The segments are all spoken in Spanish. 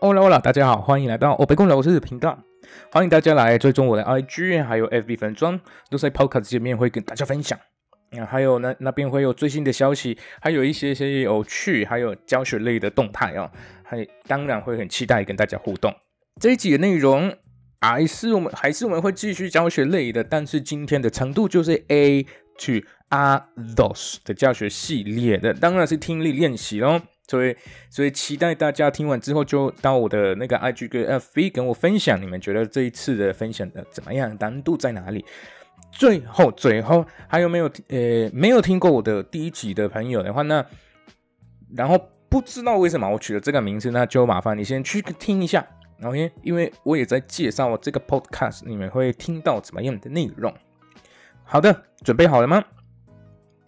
Hola Hola，大家好，欢迎来到欧北公老师的频道，欢迎大家来追踪我的 IG 还有 FB 粉专，都在 Podcast 界面会跟大家分享。啊，还有那那边会有最新的消息，还有一些些有趣，还有教学类的动态哦，还当然会很期待跟大家互动。这一集的内容还是我们还是我们会继续教学类的，但是今天的程度就是 A to A dos 的教学系列的，当然是听力练习喽。所以，所以期待大家听完之后就到我的那个 IG 跟 FB 跟我分享，你们觉得这一次的分享的怎么样？难度在哪里？最后，最后还有没有呃没有听过我的第一集的朋友的话，那然后不知道为什么我取了这个名字，那就麻烦你先去听一下，OK？因为我也在介绍我这个 Podcast，你们会听到怎么样的内容。好的，准备好了吗？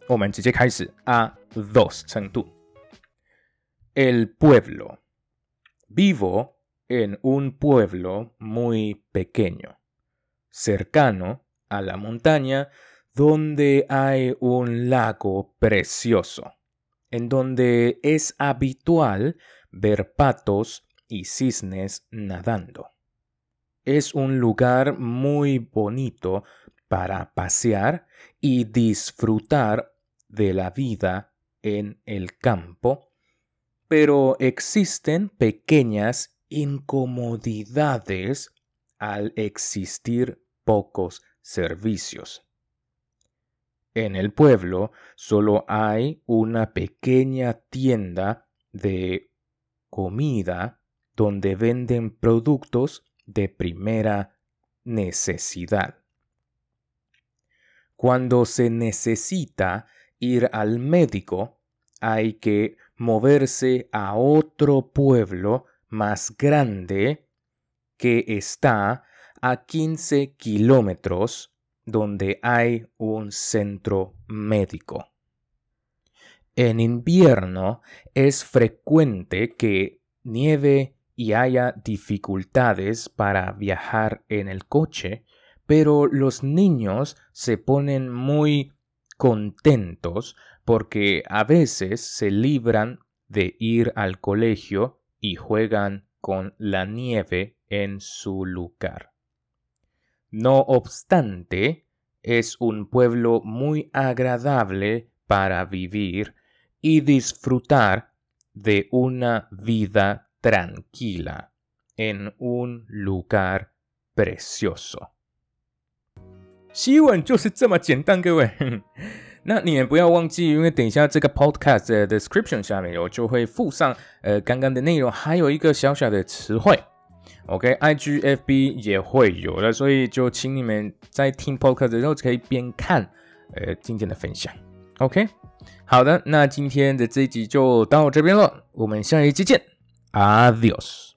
我们直接开始啊，those 程度。El pueblo. Vivo en un pueblo muy pequeño, cercano a la montaña, donde hay un lago precioso, en donde es habitual ver patos y cisnes nadando. Es un lugar muy bonito para pasear y disfrutar de la vida en el campo pero existen pequeñas incomodidades al existir pocos servicios. En el pueblo solo hay una pequeña tienda de comida donde venden productos de primera necesidad. Cuando se necesita ir al médico, hay que moverse a otro pueblo más grande que está a 15 kilómetros donde hay un centro médico. En invierno es frecuente que nieve y haya dificultades para viajar en el coche, pero los niños se ponen muy contentos porque a veces se libran de ir al colegio y juegan con la nieve en su lugar. No obstante, es un pueblo muy agradable para vivir y disfrutar de una vida tranquila en un lugar precioso. 希望就是这么简单，各位。那你们不要忘记，因为等一下这个 podcast 的 description 下面我就会附上呃刚刚的内容，还有一个小小的词汇。OK，IGFB 也会有的，所以就请你们在听 podcast 的时候可以边看呃今天的分享。OK，好的，那今天的这一集就到这边了，我们下一集见，Adios。